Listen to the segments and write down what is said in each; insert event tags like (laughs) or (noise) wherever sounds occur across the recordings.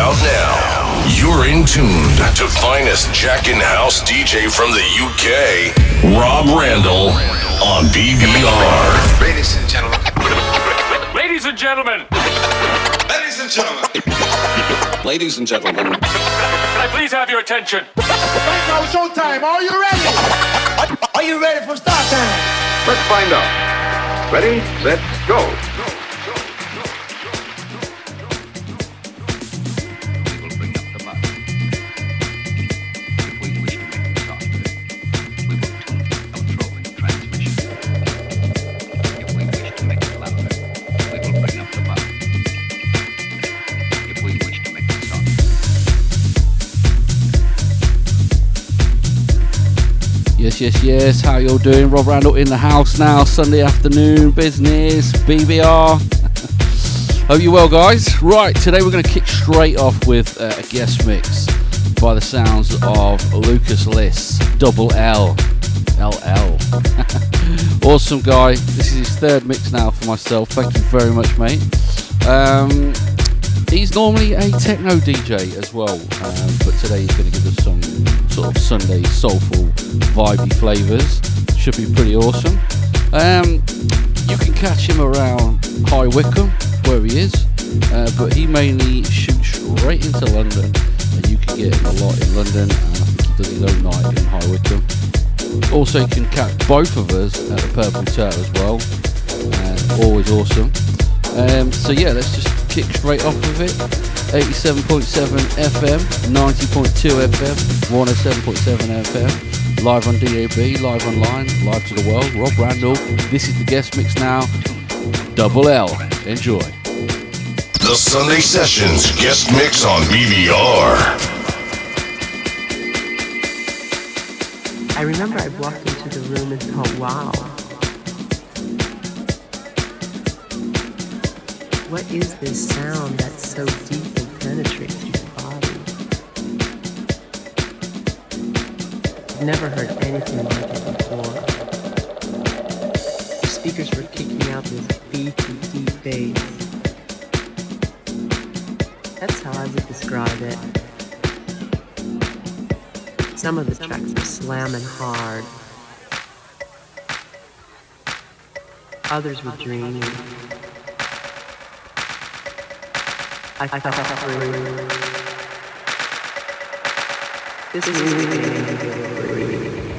about now. You're in tuned to finest Jack in House DJ from the UK, Rob Randell on BBR. Ladies and gentlemen. Ladies and gentlemen. Ladies and gentlemen. Ladies and gentlemen. Can I please have your attention? Right Now showtime. Are you ready? Are you ready for start time? Let's find out. Ready, set, go. Yes, yes. How y'all doing? Rob Randell in the house now. Sunday afternoon business. BBR. (laughs) Hope you're well, guys. Right, today we're going to kick straight off with uh, a guest mix by the sounds of Lucas Liss, double L, LL. (laughs) awesome guy. This is his third mix now for myself. Thank you very much, mate. Um, he's normally a techno DJ as well, um, but today he's going to give us some sort of Sunday soulful, vibey flavours. Should be pretty awesome. Um, you can catch him around High Wycombe, where he is, uh, but he mainly shoots straight into London, and you can get him a lot in London, and I think he does his own night in High Wycombe. Also, you can catch both of us at the Purple Turtle as well. Uh, always awesome. Um, so yeah, let's just kick straight off with it. 87.7 FM, 90.2 FM, 107.7 FM, live on DAB, live online, live to the world. Rob Randell. This is the guest mix now. Double L. Enjoy. The Sunday Sessions guest mix on BBR. I remember I walked into the room and thought, wow, what is this sound that's so deep and penetrates your body? I've never heard anything like it before. The speakers were kicking out this beefy, deep bass. That's how I would describe it. Some of the tracks were slamming hard. Others were dreamy. I felt free. This me free.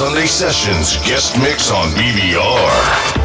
Sunday Sessions guest mix on BBR.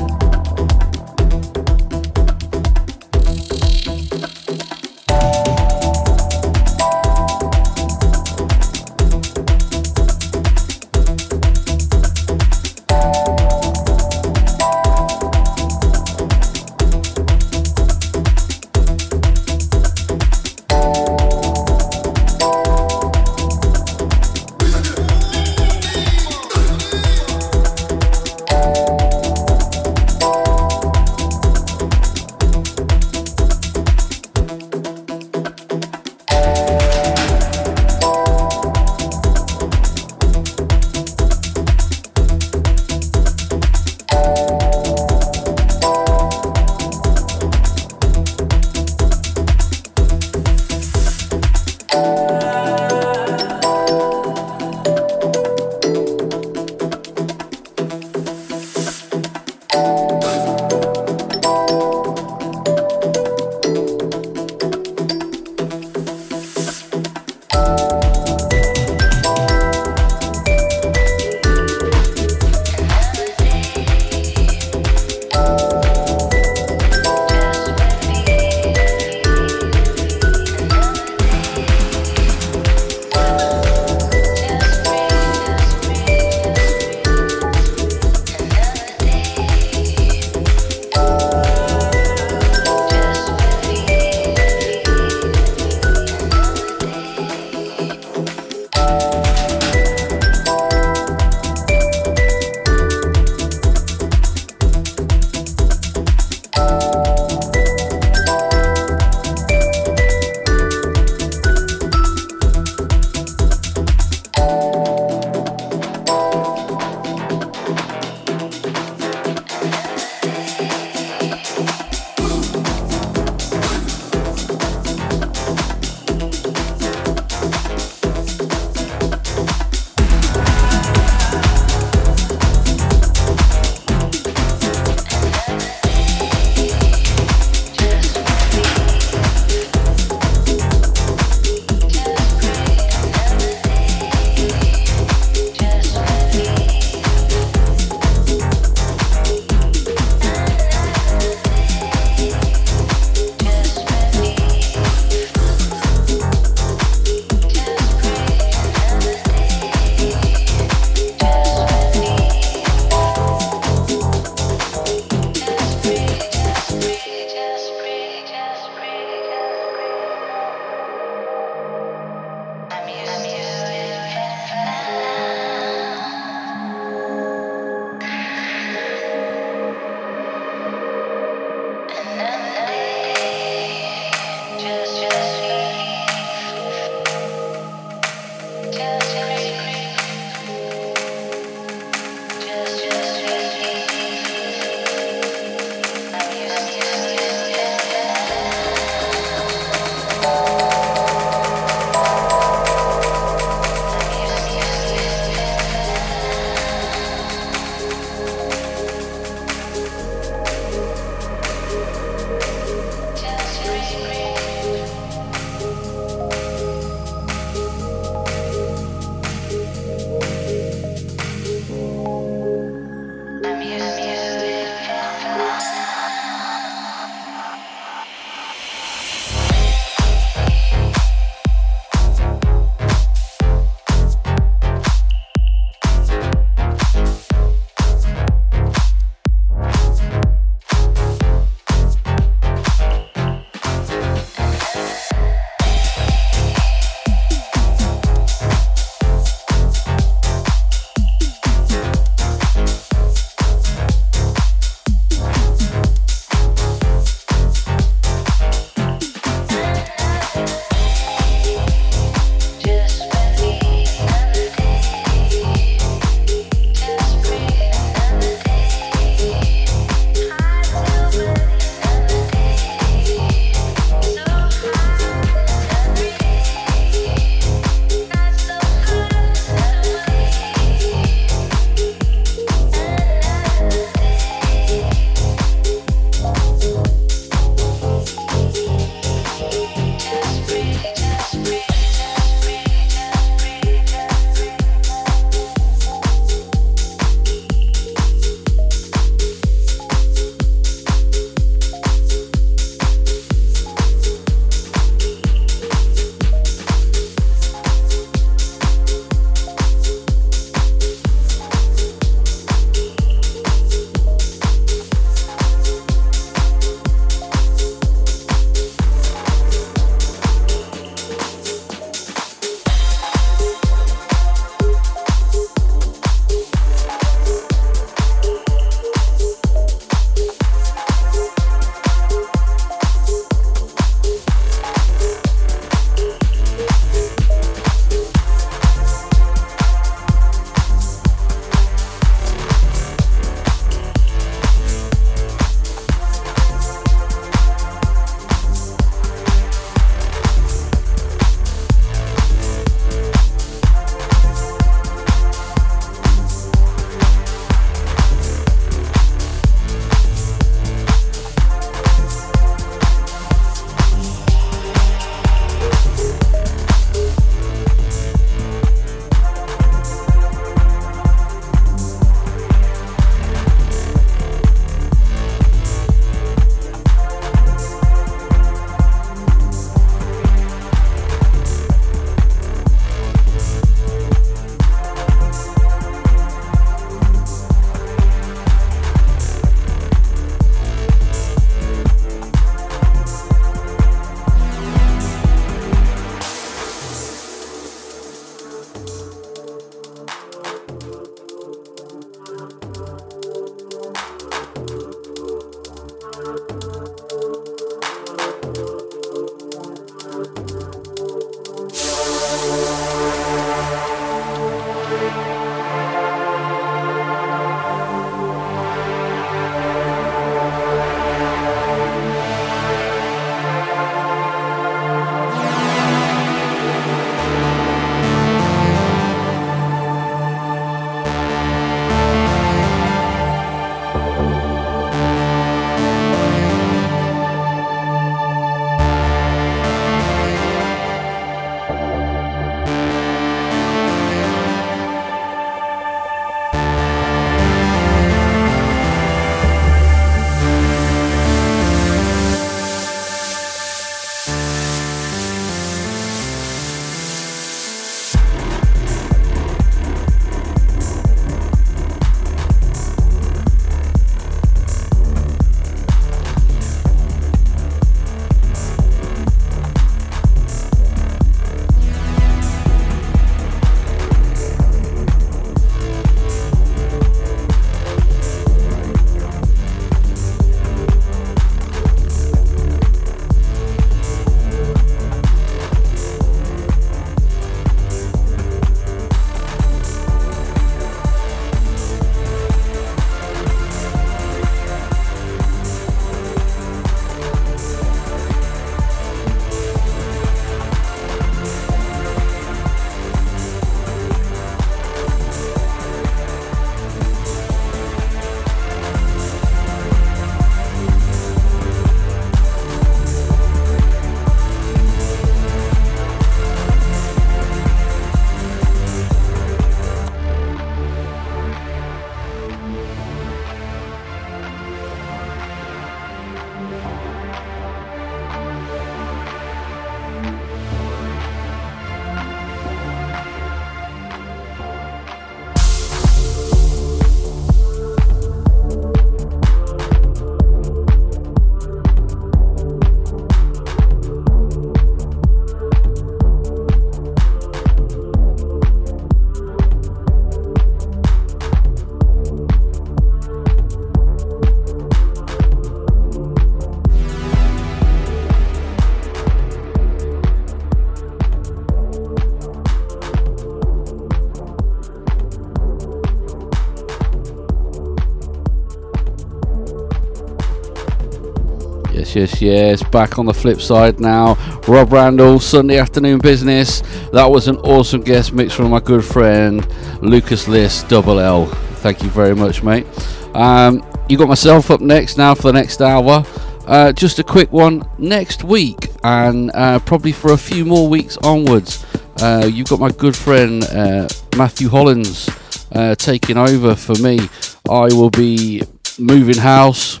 Yes, yes, yes. Back on the flip side now. Rob Randell, Sunday afternoon business. That was an awesome guest mix from my good friend Lucas List, double L. Thank you very much, mate. Um, you got myself up next now for the next hour. Uh, just a quick one next week, and uh, probably for a few more weeks onwards. Uh, you've got my good friend uh, Matthew Hollins uh, taking over for me. I will be moving house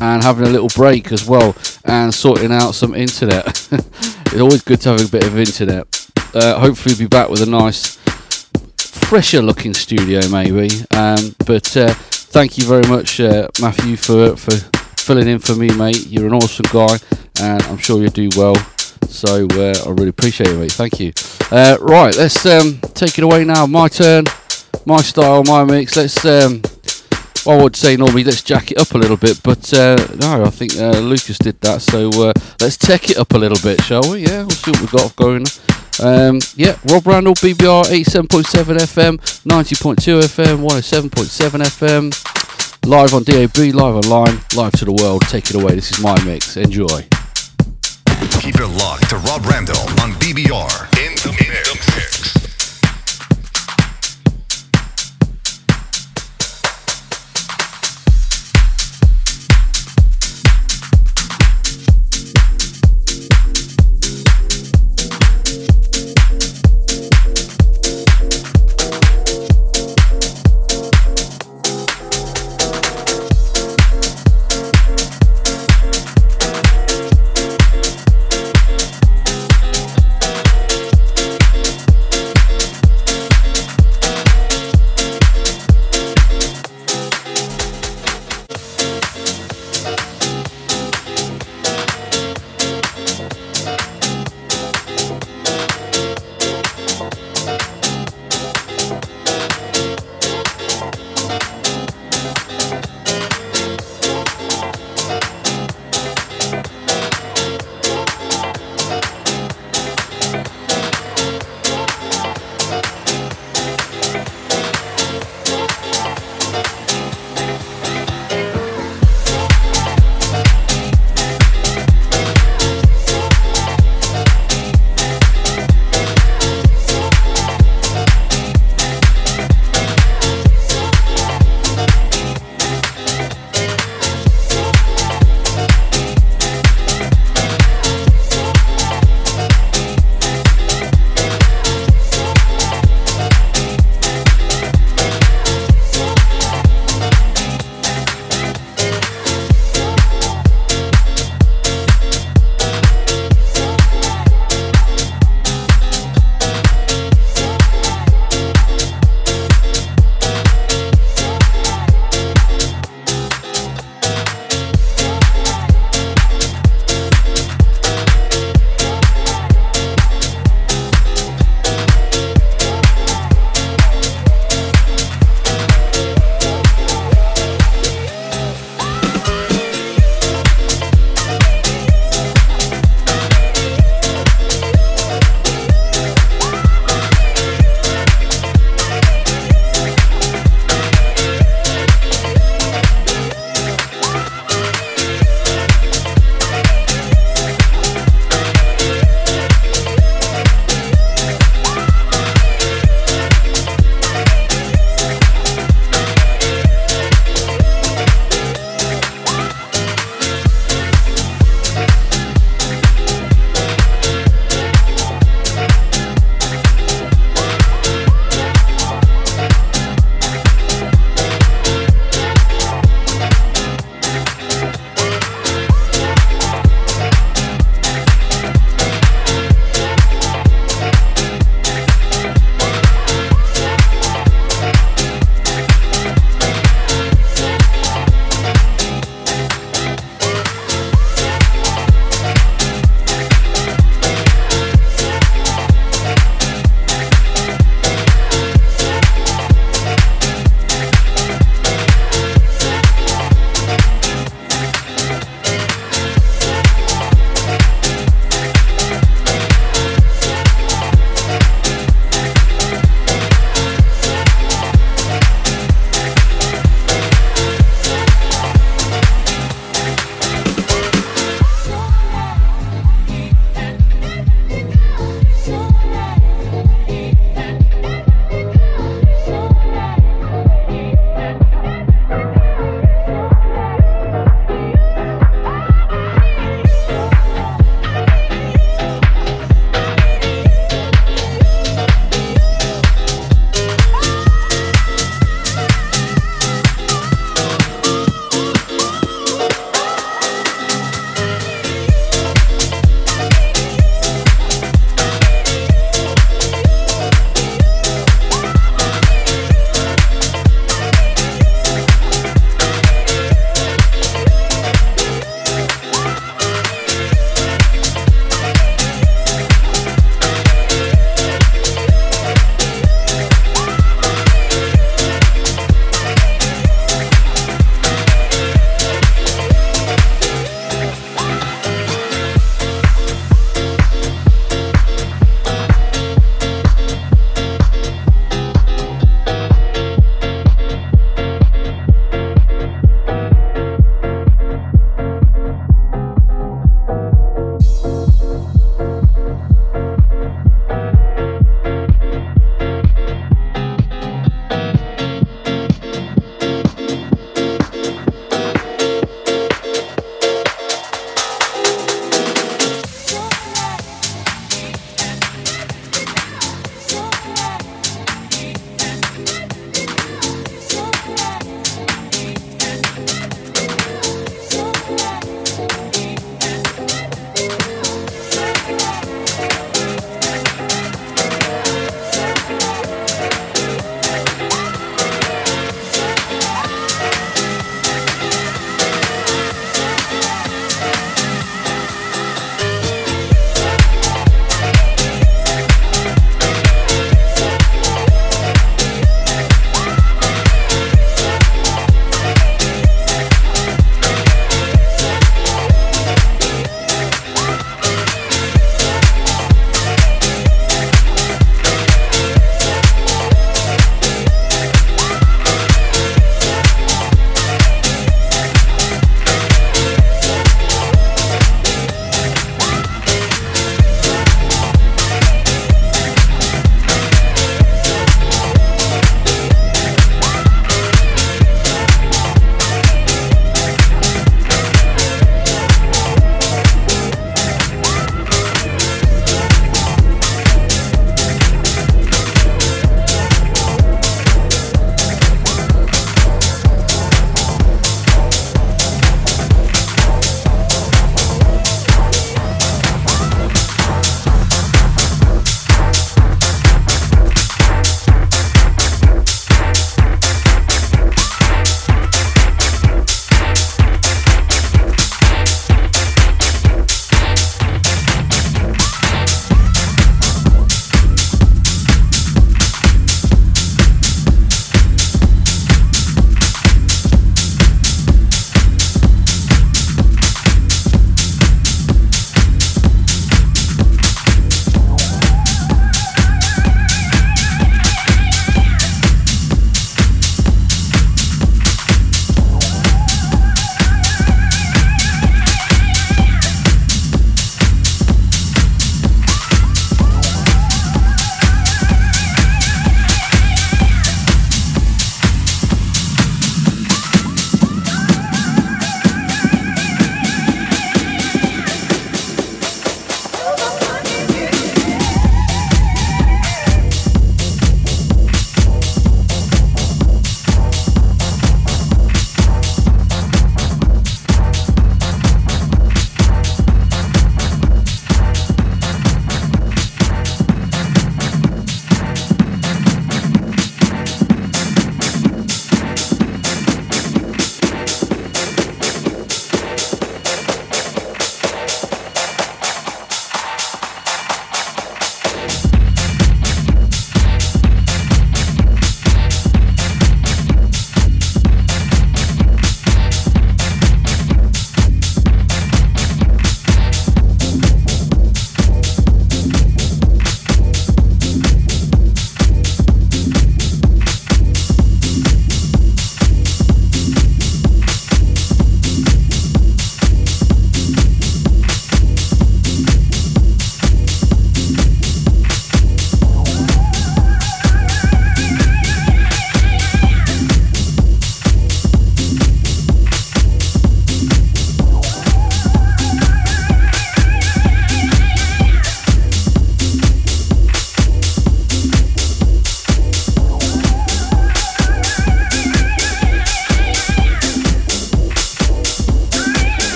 and having a little break as well, and sorting out some internet. (laughs) it's always good to have a bit of internet. Uh, hopefully, be back with a nice, fresher looking studio, maybe. Um, but thank you very much, Matthew, for for filling in for me, mate. You're an awesome guy, and I'm sure you'll do well. So uh, I really appreciate it, mate. Thank you. Uh, right, let's um, take it away now. My turn, my style, my mix. Let's. Um, I would say normally let's jack it up a little bit, but uh, no, I think uh, Lucas did that. So uh, let's tech it up a little bit, shall we? Yeah, we'll see what we've got going. Um, yeah, Rob Randell, BBR 87.7 FM, 90.2 FM, 107.7 FM. Live on DAB, live online, live to the world. Take it away. This is my mix. Enjoy. Keep it locked to Rob Randell on BBR in the mix.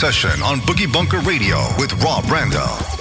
Session on Boogie Bunker Radio with Rob Randell.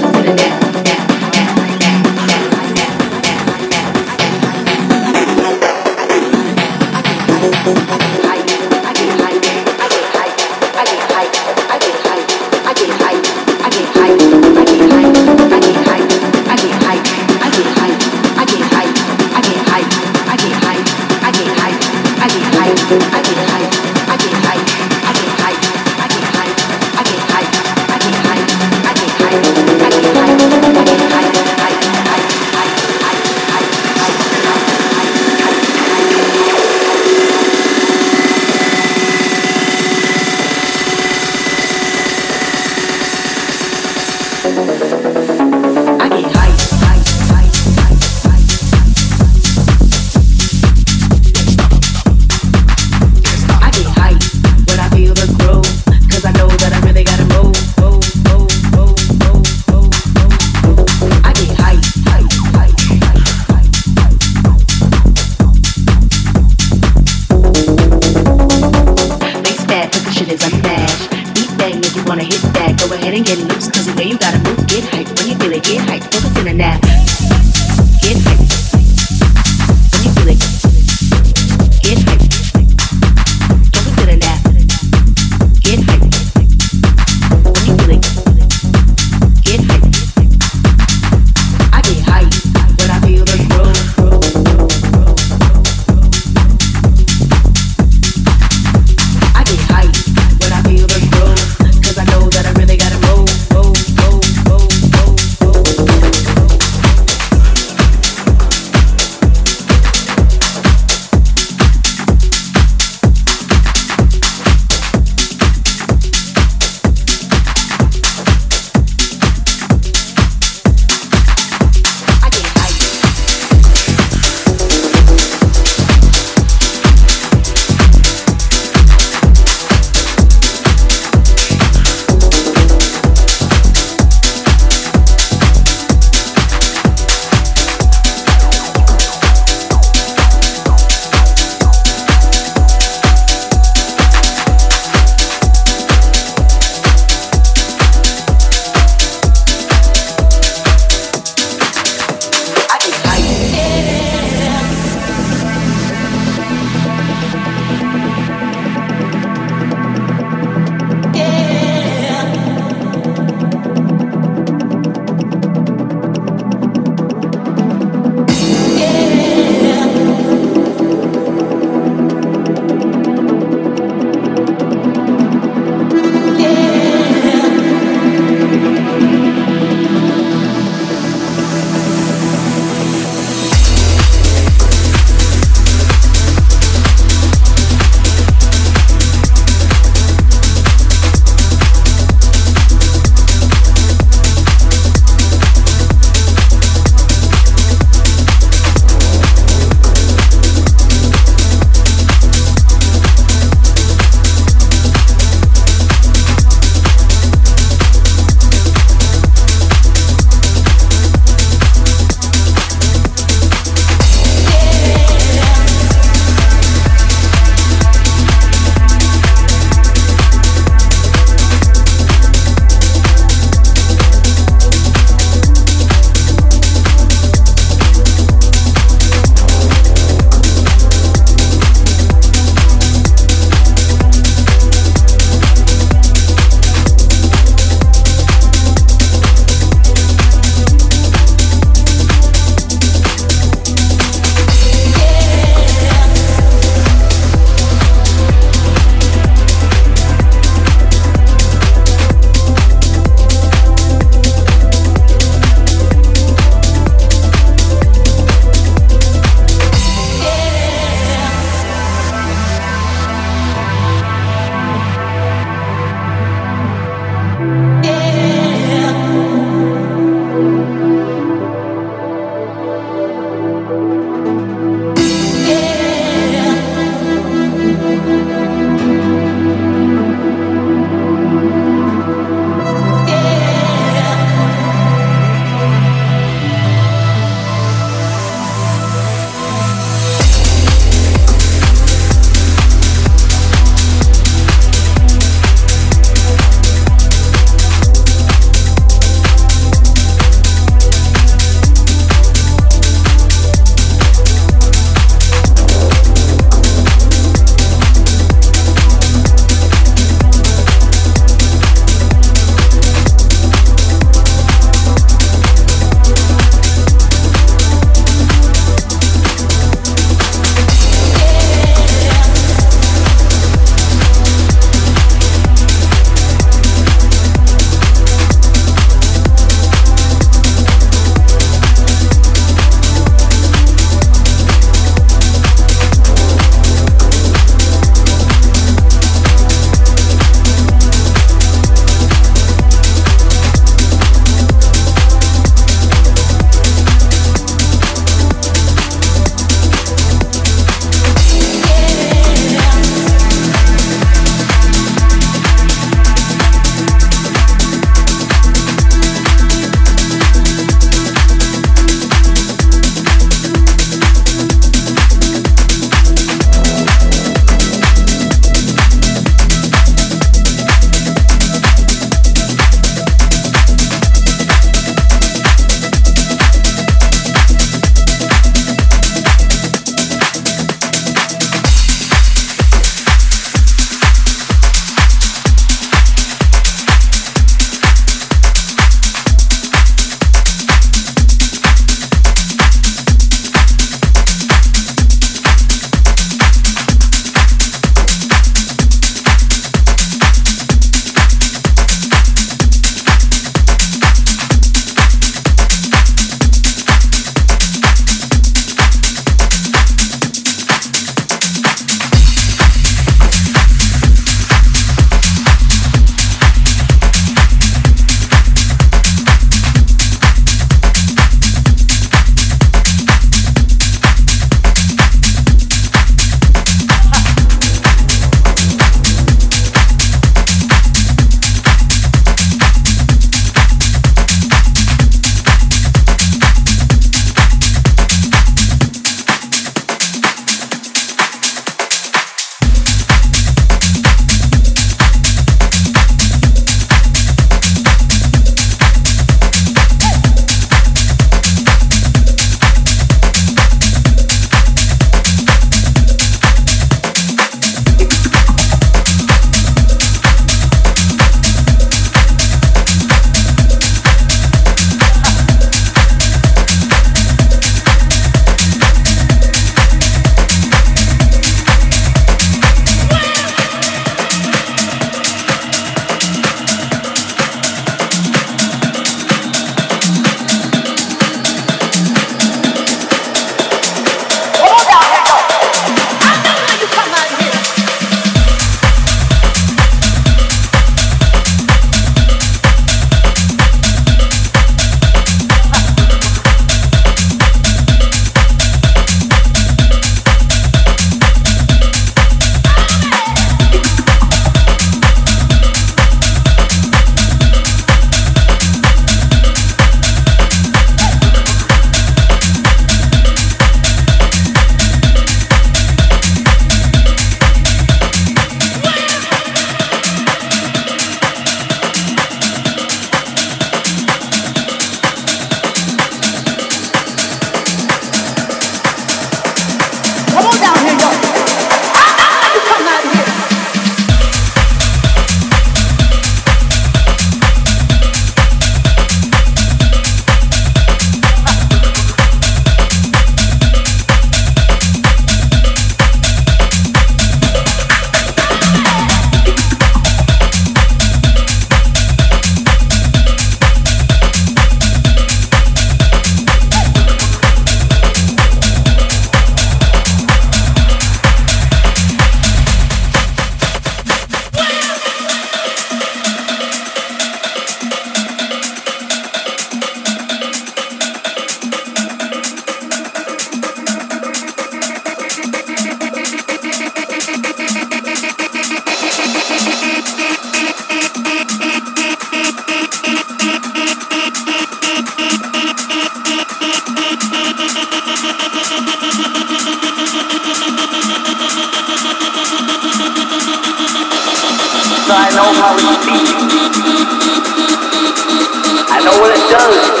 Know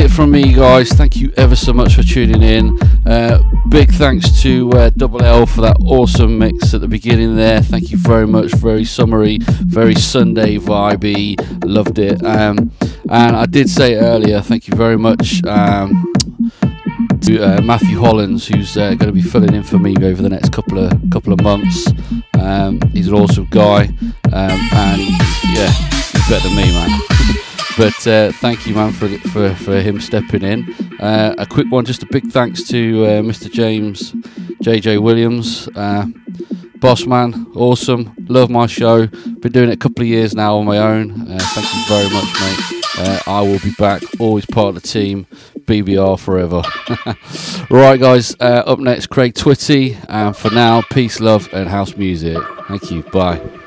it from me, guys. Thank you ever so much for tuning in. Uh, big thanks to uh, Double L for that awesome mix at the beginning there. Thank you very much. Very summary, very Sunday vibey. Loved it. Um, and I did say earlier, thank you very much. Um, to uh, Matthew Hollins, who's uh, going to be filling in for me over the next couple of couple of months. Um, he's an awesome guy, um, and yeah, he's better than me, man. But uh, thank you, man, for, for for him stepping in. Uh, a quick one, just a big thanks to uh, Mr. James JJ Williams. Uh, boss man, awesome. Love my show. Been doing it a couple of years now on my own. thank you very much, mate. I will be back. Always part of the team. BBR forever. (laughs) right, guys, uh, up next, Craig Twitty. And for now, peace, love, and house music. Thank you. Bye.